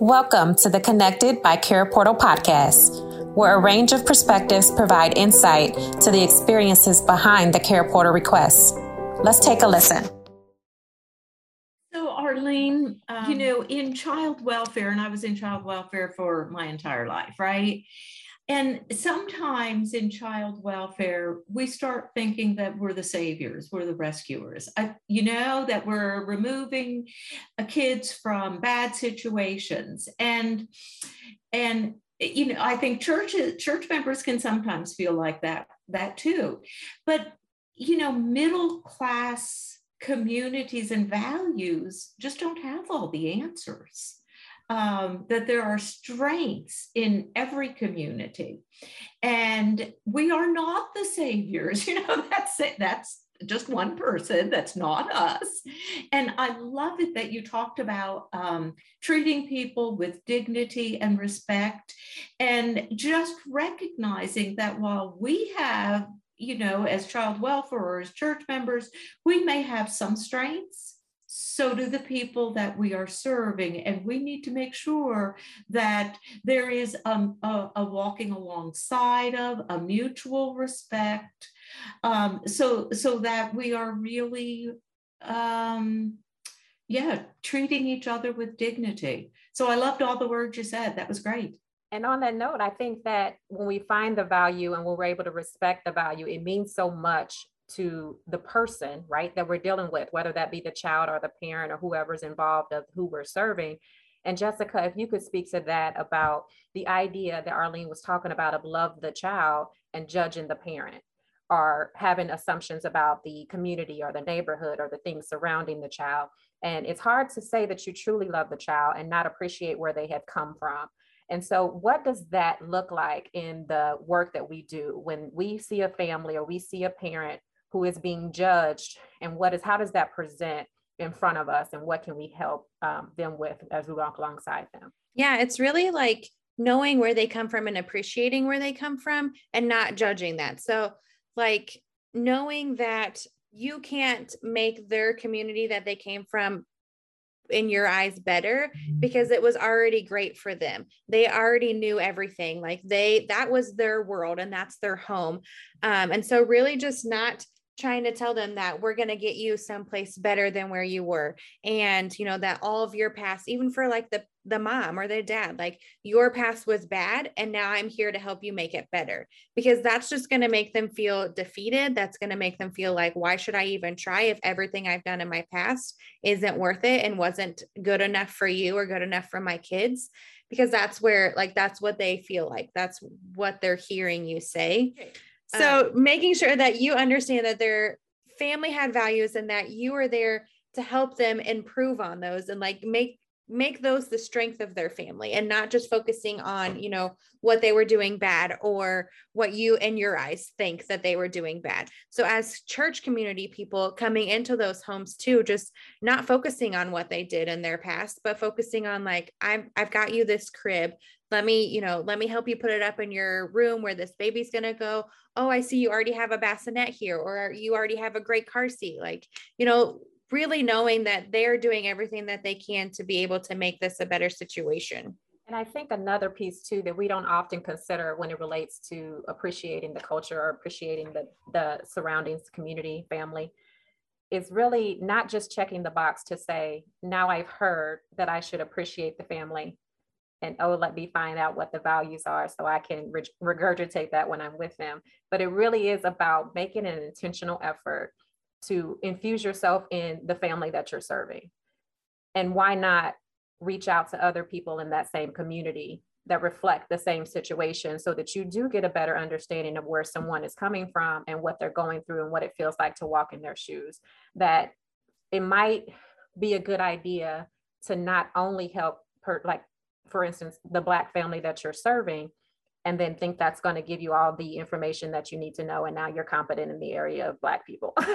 Welcome to the Connected by Care Portal podcast, where a range of perspectives provide insight to the experiences behind the Care Portal requests. Let's take a listen. So, Arlene, um, you know, in child welfare, and I was in child welfare for my entire life, right? And sometimes in child welfare, we start thinking that we're the saviors, we're the rescuers. I, you know, that we're removing kids from bad situations. And and you know, I think churches, church members can sometimes feel like that, that too. But you know, middle class communities and values just don't have all the answers um, that there are strengths in every community. And we are not the saviors you know that's it that's just one person that's not us. And i love it that you talked about um, treating people with dignity and respect and just recognizing that while we have you know as child welfare or as church members we may have some strengths so do the people that we are serving. And we need to make sure that there is um, a, a, walking alongside of, a mutual respect, um, so, so that we are really, um, yeah, treating each other with dignity. So I loved all the words you said. That was great. And on that note, I think that when we find the value and when we're able to respect the value, it means so much to the person, right, that we're dealing with, whether that be the child or the parent or whoever's involved of who we're serving. And Jessica, if you could speak to that about the idea that Arlene was talking about of love the child and judging the parent or having assumptions about the community or the neighborhood or the things surrounding the child. And it's hard to say that you truly love the child and not appreciate where they have come from. And so, what does that look like in the work that we do when we see a family or we see a parent who is being judged and what is how does that present in front of us and what can we help um, them with as we walk alongside them yeah it's really like knowing where they come from and appreciating where they come from and not judging that so like knowing that you can't make their community that they came from in your eyes better mm-hmm. because it was already great for them. They already knew everything. Like they that was their world and that's their home. Um, and so really just not trying to tell them that we're going to get you someplace better than where you were. And you know that all of your past even for like the the mom or the dad like your past was bad and now i'm here to help you make it better. Because that's just going to make them feel defeated. That's going to make them feel like why should i even try if everything i've done in my past isn't worth it and wasn't good enough for you or good enough for my kids? Because that's where like that's what they feel like. That's what they're hearing you say so um, making sure that you understand that their family had values and that you are there to help them improve on those and like make make those the strength of their family and not just focusing on you know what they were doing bad or what you in your eyes think that they were doing bad. So as church community people coming into those homes too just not focusing on what they did in their past but focusing on like i've, I've got you this crib let me you know let me help you put it up in your room where this baby's going to go. Oh i see you already have a bassinet here or you already have a great car seat. Like you know really knowing that they're doing everything that they can to be able to make this a better situation. And I think another piece too that we don't often consider when it relates to appreciating the culture or appreciating the, the surroundings, community, family, is really not just checking the box to say, now I've heard that I should appreciate the family and oh let me find out what the values are so i can re- regurgitate that when i'm with them. But it really is about making an intentional effort to infuse yourself in the family that you're serving. And why not reach out to other people in that same community that reflect the same situation so that you do get a better understanding of where someone is coming from and what they're going through and what it feels like to walk in their shoes? That it might be a good idea to not only help per, like for instance, the Black family that you're serving, and then think that's going to give you all the information that you need to know and now you're competent in the area of black people.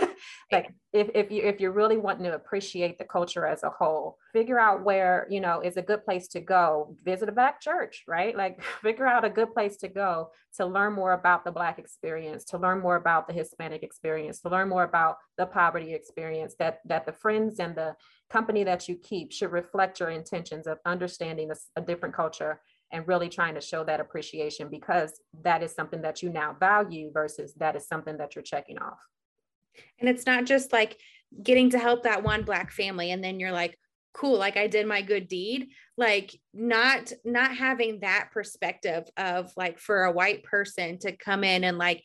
Like if, if you if you're really wanting to appreciate the culture as a whole figure out where you know is a good place to go visit a black church right? Like figure out a good place to go to learn more about the black experience to learn more about the hispanic experience to learn more about the poverty experience that that the friends and the company that you keep should reflect your intentions of understanding a, a different culture and really trying to show that appreciation because that is something that you now value versus that is something that you're checking off. And it's not just like getting to help that one black family and then you're like cool like I did my good deed like not not having that perspective of like for a white person to come in and like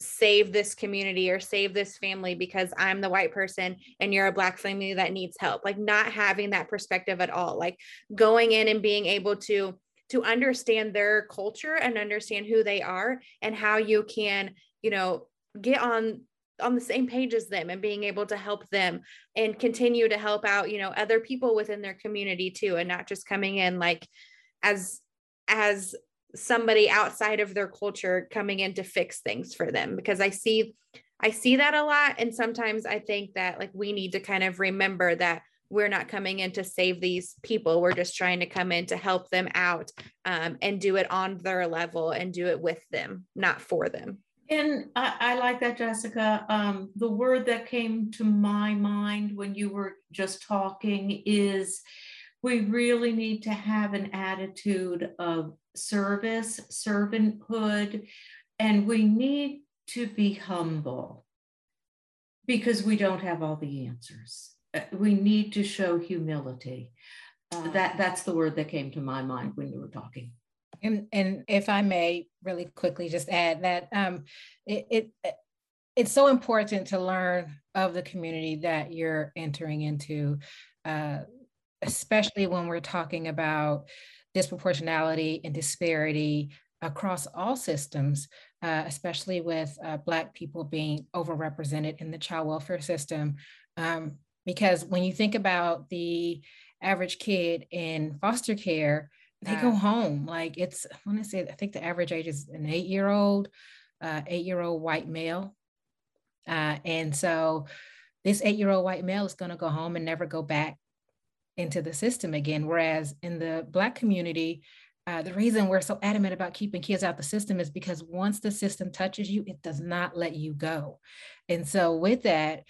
save this community or save this family because I'm the white person and you're a black family that needs help. Like not having that perspective at all. Like going in and being able to to understand their culture and understand who they are and how you can you know get on on the same page as them and being able to help them and continue to help out you know other people within their community too and not just coming in like as as somebody outside of their culture coming in to fix things for them because i see i see that a lot. And sometimes i think that like we need to kind of remember that we're not coming in to save these people. We're just trying to come in to help them out um, and do it on their level and do it with them, not for them. And I, I like that, Jessica. Um, the word that came to my mind when you were just talking is we really need to have an attitude of service, servanthood, and we need to be humble because we don't have all the answers. We need to show humility. Uh, that that's the word that came to my mind when you were talking. And and if I may really quickly just add that um, it, it it's so important to learn of the community that you're entering into, uh, especially when we're talking about disproportionality and disparity across all systems, uh, especially with uh, Black people being overrepresented in the child welfare system. Um, because when you think about the average kid in foster care, they go home. Like it's, I want to say, I think the average age is an eight year old, uh, eight year old white male. Uh, and so this eight year old white male is going to go home and never go back into the system again. Whereas in the Black community, uh, the reason we're so adamant about keeping kids out the system is because once the system touches you, it does not let you go. And so, with that,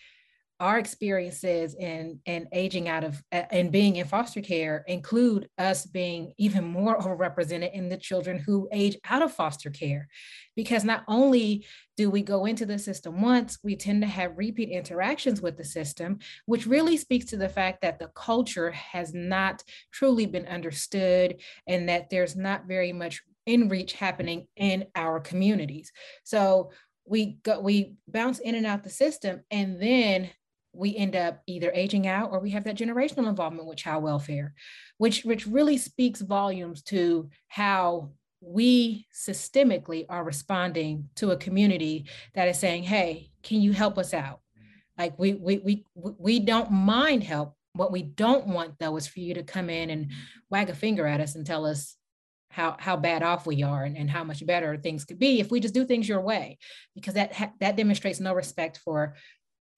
our experiences in in aging out of and being in foster care include us being even more overrepresented in the children who age out of foster care. Because not only do we go into the system once we tend to have repeat interactions with the system which really speaks to the fact that the culture has not truly been understood and that there's not very much in reach happening in our communities. So we go we bounce in and out the system and then we end up either aging out or we have that generational involvement with child welfare, which, which really speaks volumes to how we systemically are responding to a community that is saying, hey, can you help us out? Like we we we we don't mind help. What we don't want though is for you to come in and wag a finger at us and tell us how how bad off we are and, and how much better things could be if we just do things your way because that that demonstrates no respect for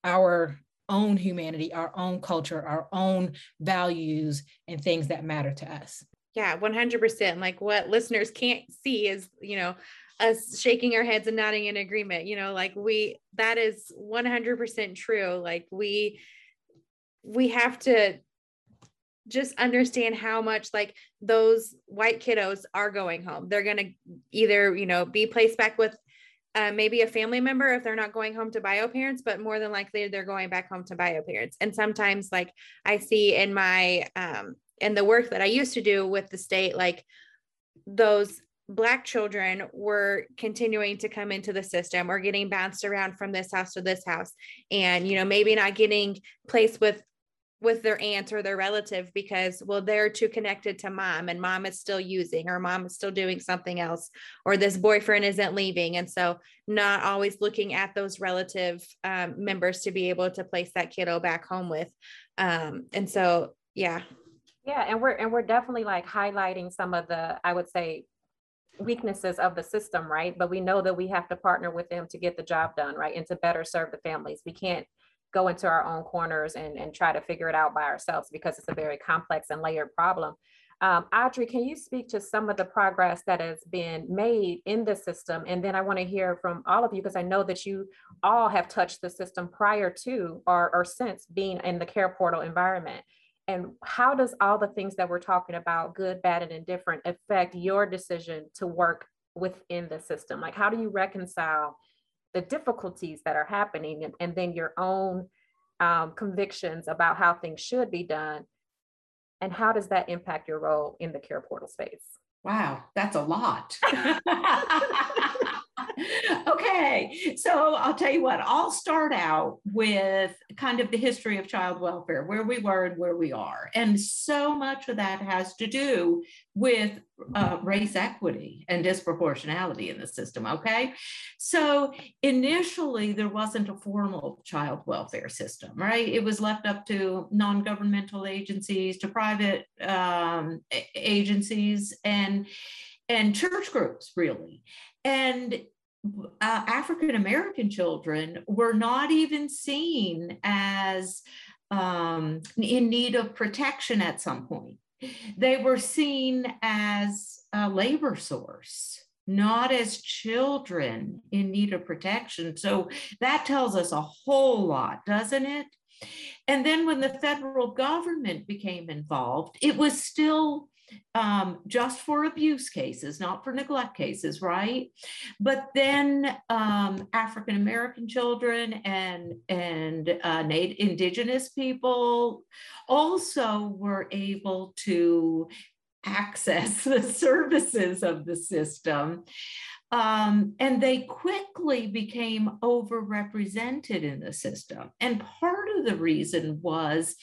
our own humanity, our own culture, our own values, and things that matter to us. Yeah, 100%. Like what listeners can't see is, you know, us shaking our heads and nodding in agreement. You know, like we, that is 100% true. Like we, we have to just understand how much like those white kiddos are going home. They're going to either, you know, be placed back with uh, maybe a family member if they're not going home to bio parents, but more than likely they're going back home to bio parents. And sometimes, like I see in my um, in the work that I used to do with the state, like those black children were continuing to come into the system or getting bounced around from this house to this house and you know maybe not getting placed with with their aunt or their relative because well they're too connected to mom and mom is still using or mom is still doing something else or this boyfriend isn't leaving and so not always looking at those relative um, members to be able to place that kiddo back home with um, and so yeah yeah and we're and we're definitely like highlighting some of the i would say weaknesses of the system, right? But we know that we have to partner with them to get the job done, right? And to better serve the families. We can't go into our own corners and, and try to figure it out by ourselves because it's a very complex and layered problem. Um, Audrey, can you speak to some of the progress that has been made in the system? And then I want to hear from all of you because I know that you all have touched the system prior to or, or since being in the care portal environment and how does all the things that we're talking about good bad and indifferent affect your decision to work within the system like how do you reconcile the difficulties that are happening and, and then your own um, convictions about how things should be done. And how does that impact your role in the care portal space? Wow that's a lot okay, so I'll tell you what, I'll start out with kind of the history of child welfare, where we were and where we are. And so much of that has to do with uh, race equity and disproportionality in the system. Okay. So initially, there wasn't a formal child welfare system, right? It was left up to non governmental agencies, to private um, agencies, and and church groups really and uh, African American children were not even seen as um, in need of protection at some point. They were seen as a labor source, not as children in need of protection. So that tells us a whole lot, doesn't it? And then when the federal government became involved, it was still um, just for abuse cases, not for neglect cases, right? But then um, African American children and and uh, Native Indigenous people also were able to access the services of the system. Um, and they quickly became overrepresented in the system. And part of the reason was,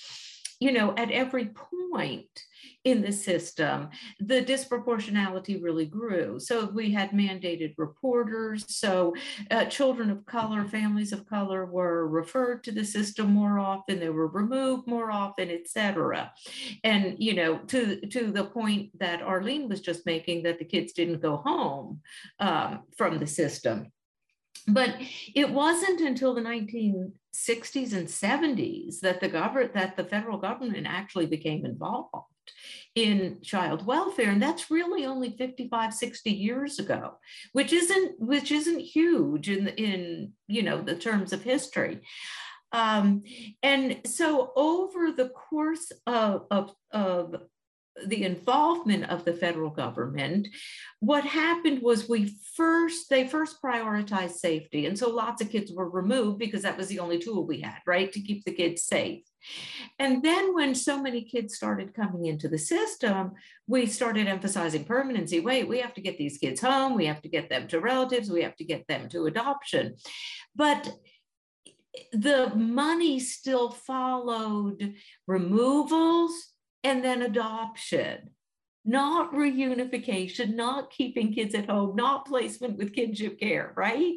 you know, at every point, in the system, the disproportionality really grew. So we had mandated reporters. So uh, children of color, families of color were referred to the system more often. They were removed more often, et cetera. And, you know, to, to the point that Arlene was just making that the kids didn't go home um, from the system. But it wasn't until the 1960s and 70s that the government that the federal government actually became involved in child welfare and that's really only 55 60 years ago which isn't which isn't huge in in you know the terms of history. Um, and so over the course of, of, of the involvement of the federal government, what happened was we first, they first prioritized safety. And so lots of kids were removed because that was the only tool we had, right, to keep the kids safe. And then when so many kids started coming into the system, we started emphasizing permanency. Wait, we have to get these kids home. We have to get them to relatives. We have to get them to adoption. But the money still followed removals and then adoption not reunification, not keeping kids at home, not placement with kinship care, right?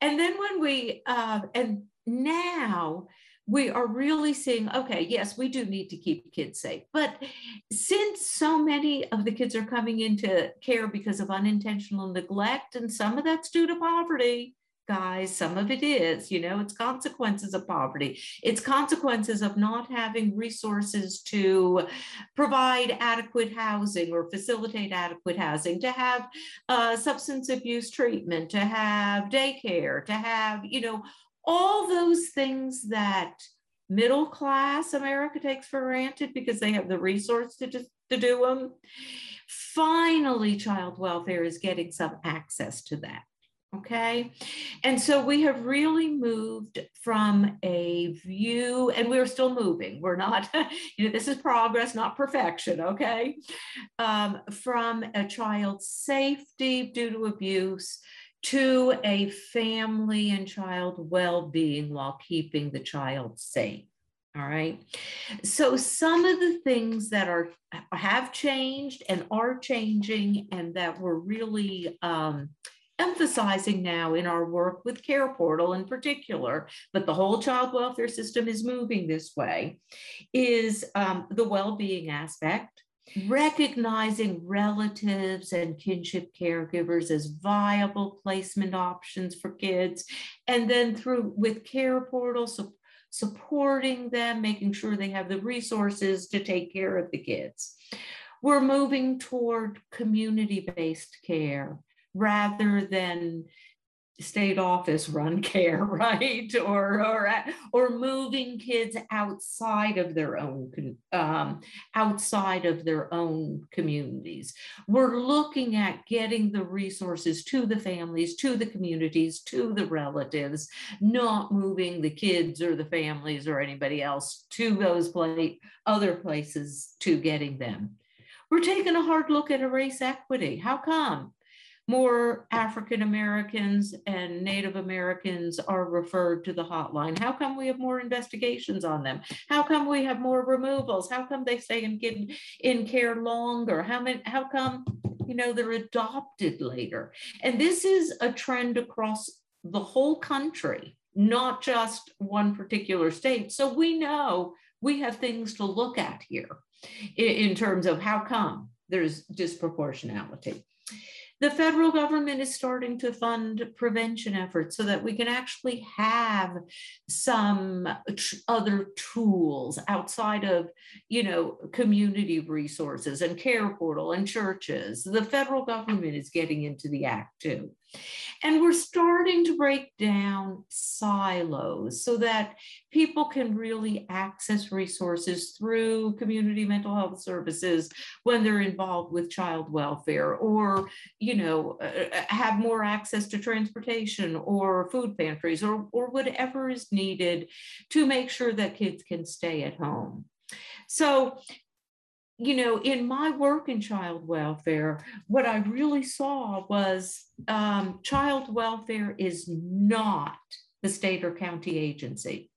And then when we, uh, and now we are really seeing okay, yes, we do need to keep kids safe. But since so many of the kids are coming into care because of unintentional neglect, and some of that's due to poverty, guys, some of it is, you know, it's consequences of poverty. It's consequences of not having resources to provide adequate housing or facilitate adequate housing, to have uh, substance abuse treatment, to have daycare, to have, you know, all those things that middle class America takes for granted because they have the resource to just to do them. Finally, child welfare is getting some access to that. Okay. And so we have really moved from a view, and we're still moving. We're not, you know, this is progress, not perfection. Okay. Um, from a child's safety due to abuse to a family and child well being while keeping the child safe. All right. So some of the things that are have changed and are changing, and that we're really um, emphasizing now in our work with Care Portal in particular, but the whole child welfare system is moving this way, is um, the well-being aspect. Recognizing relatives and kinship caregivers as viable placement options for kids and then through with care portals so supporting them making sure they have the resources to take care of the kids. We're moving toward community-based care rather than state office run care right? Or or or moving kids outside of their own um, outside of their own communities. We're looking at getting the resources to the families to the communities to the relatives not moving the kids or the families or anybody else to those place other places to getting them. We're taking a hard look at a race equity. How come more African Americans and Native Americans are referred to the hotline? How come we have more investigations on them? How come we have more removals? How come they stay in, in, care longer? How, many, how come you know they're adopted later? And this is a trend across the whole country, not just one particular state. So we know we have things to look at here in, in terms of how come there's disproportionality the federal government is starting to fund prevention efforts so that we can actually have some other tools outside of you know community resources and care portal and churches. The federal government is getting into the act too and we're starting to break down silos so that people can really access resources through community mental health services when they're involved with child welfare or, you know, uh, uh, have more access to transportation or food pantries or, or whatever is needed to make sure that kids can stay at home. So you know, in my work in child welfare, what I really saw was um, child welfare is not the state or county agency.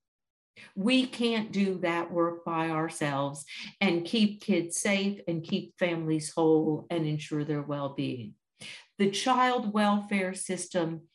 We can't do that work by ourselves and keep kids safe and keep families whole and ensure their well being. The child welfare system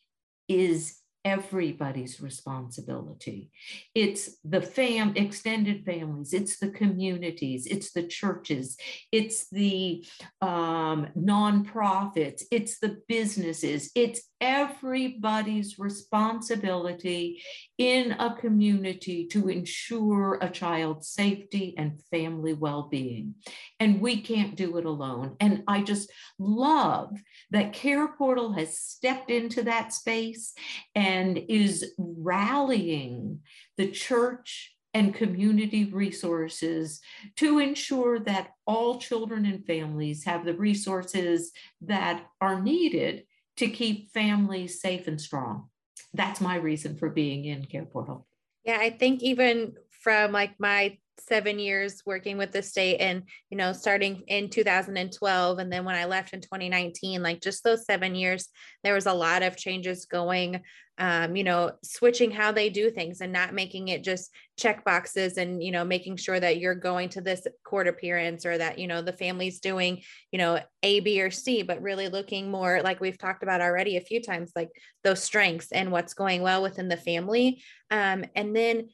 is everybody's responsibility. It's the fam extended families, it's the communities, it's the churches, it's the um, nonprofits, it's the businesses, it's everybody's responsibility in a community to ensure a child's safety and family well-being. And we can't do it alone. And I just love that Care Portal has stepped into that space and is rallying the church and community resources to ensure that all children and families have the resources that are needed to keep families safe and strong. That's my reason for being in Care Portal. Yeah, I think even from like my seven years working with the state and you know starting in 2012 and then when i left in 2019 like just those seven years there was a lot of changes going um, you know switching how they do things and not making it just check boxes and you know making sure that you're going to this court appearance or that you know the family's doing you know a b or c but really looking more like we've talked about already a few times like those strengths and what's going well within the family. Um, and then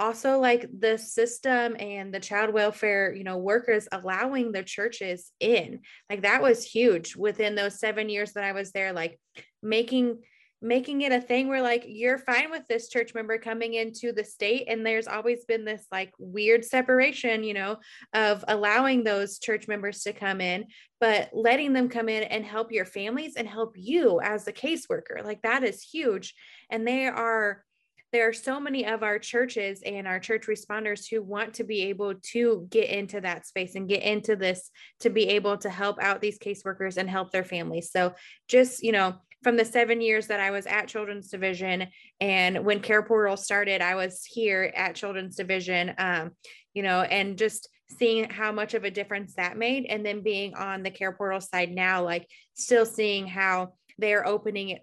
also like the system and the child welfare you know workers allowing the churches in like that was huge within those seven years that i was there like making making it a thing where like you're fine with this church member coming into the state and there's always been this like weird separation you know of allowing those church members to come in but letting them come in and help your families and help you as a caseworker like that is huge. And they are there are so many of our churches and our church responders who want to be able to get into that space and get into this to be able to help out these caseworkers and help their families. So just, you know, from the seven years that I was at Children's Division and when Care Portal started, I was here at Children's Division, um, you know, and just seeing how much of a difference that made. And then being on the Care Portal side now, like still seeing how they're opening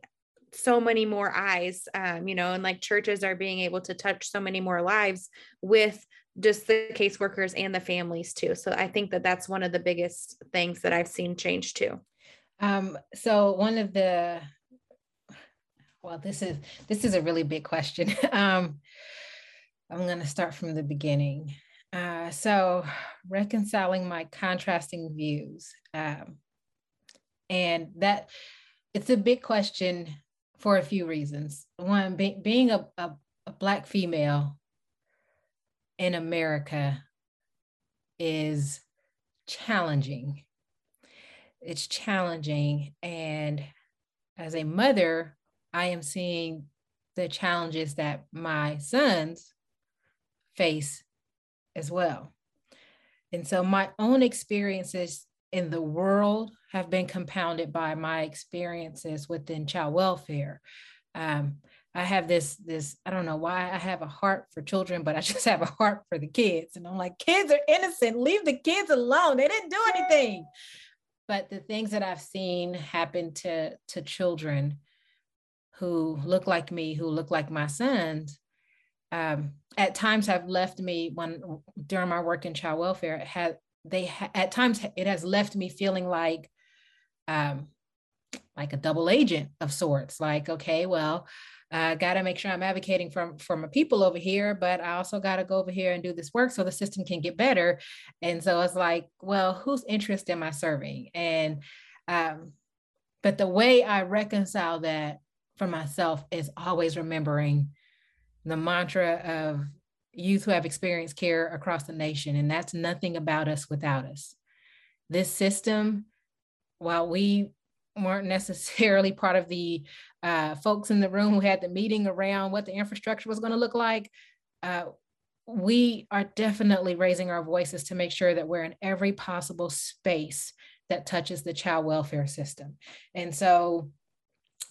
so many more eyes um, you know and like churches are being able to touch so many more lives with just the caseworkers and the families too. So i think that that's one of the biggest things that i've seen change too. Um, so one of the well this is this is a really big question. Um, i'm going to start from the beginning. Uh, so, reconciling my contrasting views. Um, and that it's a big question for a few reasons. One, be, being a, a, a Black female in America is challenging. It's challenging. And as a mother, I am seeing the challenges that my sons face as well. And so my own experiences in the world have been compounded by my experiences within child welfare. Um, I have this, this, I don't know why I have a heart for children, but I just have a heart for the kids. And I'm like, kids are innocent. Leave the kids alone. They didn't do anything. But the things that I've seen happen to, to children who look like me, who look like my sons, um, at times have left me when during my work in child welfare had they ha- at times it has left me feeling like um, like a double agent of sorts like okay well I got to make sure I'm advocating from from my people over here, but I also got to go over here and do this work so the system can get better. And so it's like, well, whose interest am I serving? And, um, but the way I reconcile that for myself is always remembering the mantra of youth who have experienced care across the nation, and that's nothing about us without us. This system, while we weren't necessarily part of the uh, folks in the room who had the meeting around what the infrastructure was going to look like, uh, we are definitely raising our voices to make sure that we're in every possible space that touches the child welfare system. And so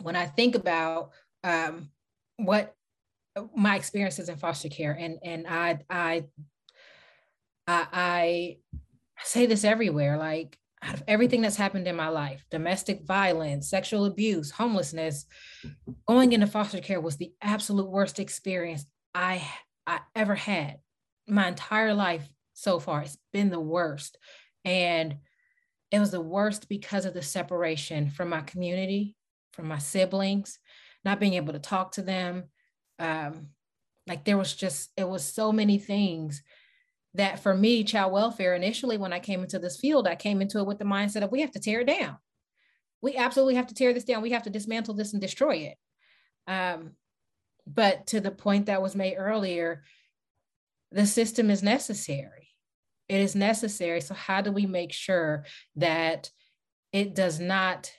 when I think about um, what my experiences in foster care and and I I I, I say this everywhere like out of everything that's happened in my life. Domestic violence sexual abuse homelessness. Going into foster care was the absolute worst experience i i ever had my entire life so far. It's been the worst. And it was the worst because of the separation from my community from my siblings not being able to talk to them. Um, like there was just it was so many things that for me child welfare initially when i came into this field i came into it with the mindset of we have to tear it down. We absolutely have to tear this down. We have to dismantle this and destroy it. Um, but to the point that was made earlier the system is necessary. It is necessary. So how do we make sure that it does not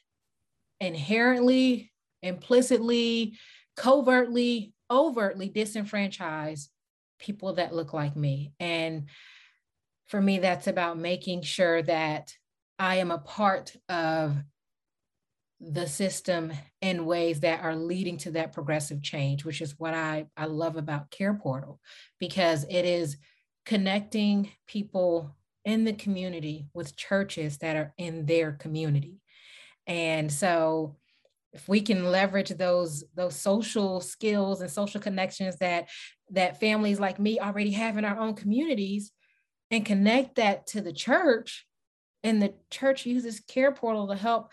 inherently implicitly covertly overtly disenfranchise people that look like me. And for me, that's about making sure that I am a part of the system in ways that are leading to that progressive change, which is what I, I love about Care Portal, because it is connecting people in the community with churches that are in their community. And so if we can leverage those those social skills and social connections that that families like me already have in our own communities and connect that to the church and the church uses care portal to help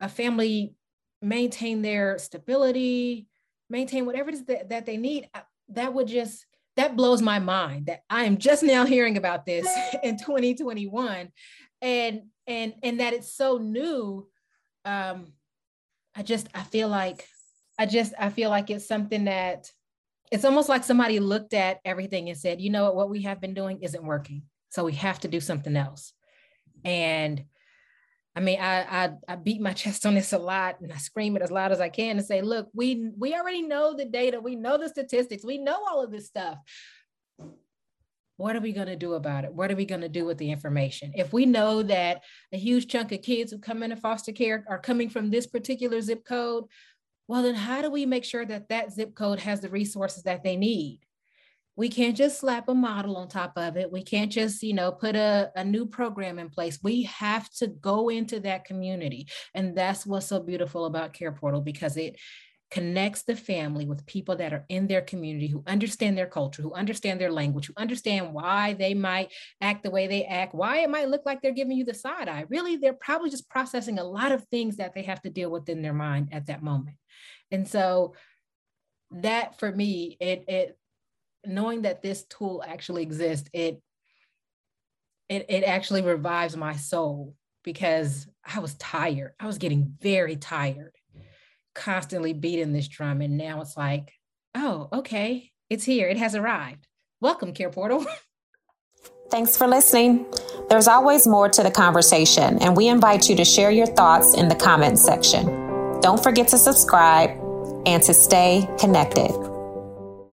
a family maintain their stability maintain whatever it is that, that they need uh, that would just that blows my mind that i am just now hearing about this in 2021 and and and that it's so new um I just I feel like I just I feel like it's something that it's almost like somebody looked at everything and said, you know what, what we have been doing isn't working. So we have to do something else. And I mean, I, I, I beat my chest on this a lot and I scream it as loud as I can and say, look, we we already know the data, we know the statistics, we know all of this stuff. What are we going to do about it? What are we going to do with the information? If we know that a huge chunk of kids who come into foster care are coming from this particular zip code, well, then how do we make sure that that zip code has the resources that they need? We can't just slap a model on top of it. We can't just, you know, put a, a new program in place. We have to go into that community. And that's what's so beautiful about Care Portal because it connects the family with people that are in their community who understand their culture, who understand their language, who understand why they might act the way they act, why it might look like they're giving you the side eye. Really, they're probably just processing a lot of things that they have to deal with in their mind at that moment. And so that for me, it it knowing that this tool actually exists, it it, it actually revives my soul because I was tired. I was getting very tired, constantly beating this drum. And now it's like, oh, okay, it's here. It has arrived. Welcome, Care Portal. Thanks for listening. There's always more to the conversation, and we invite you to share your thoughts in the comments section. Don't forget to subscribe and to stay connected.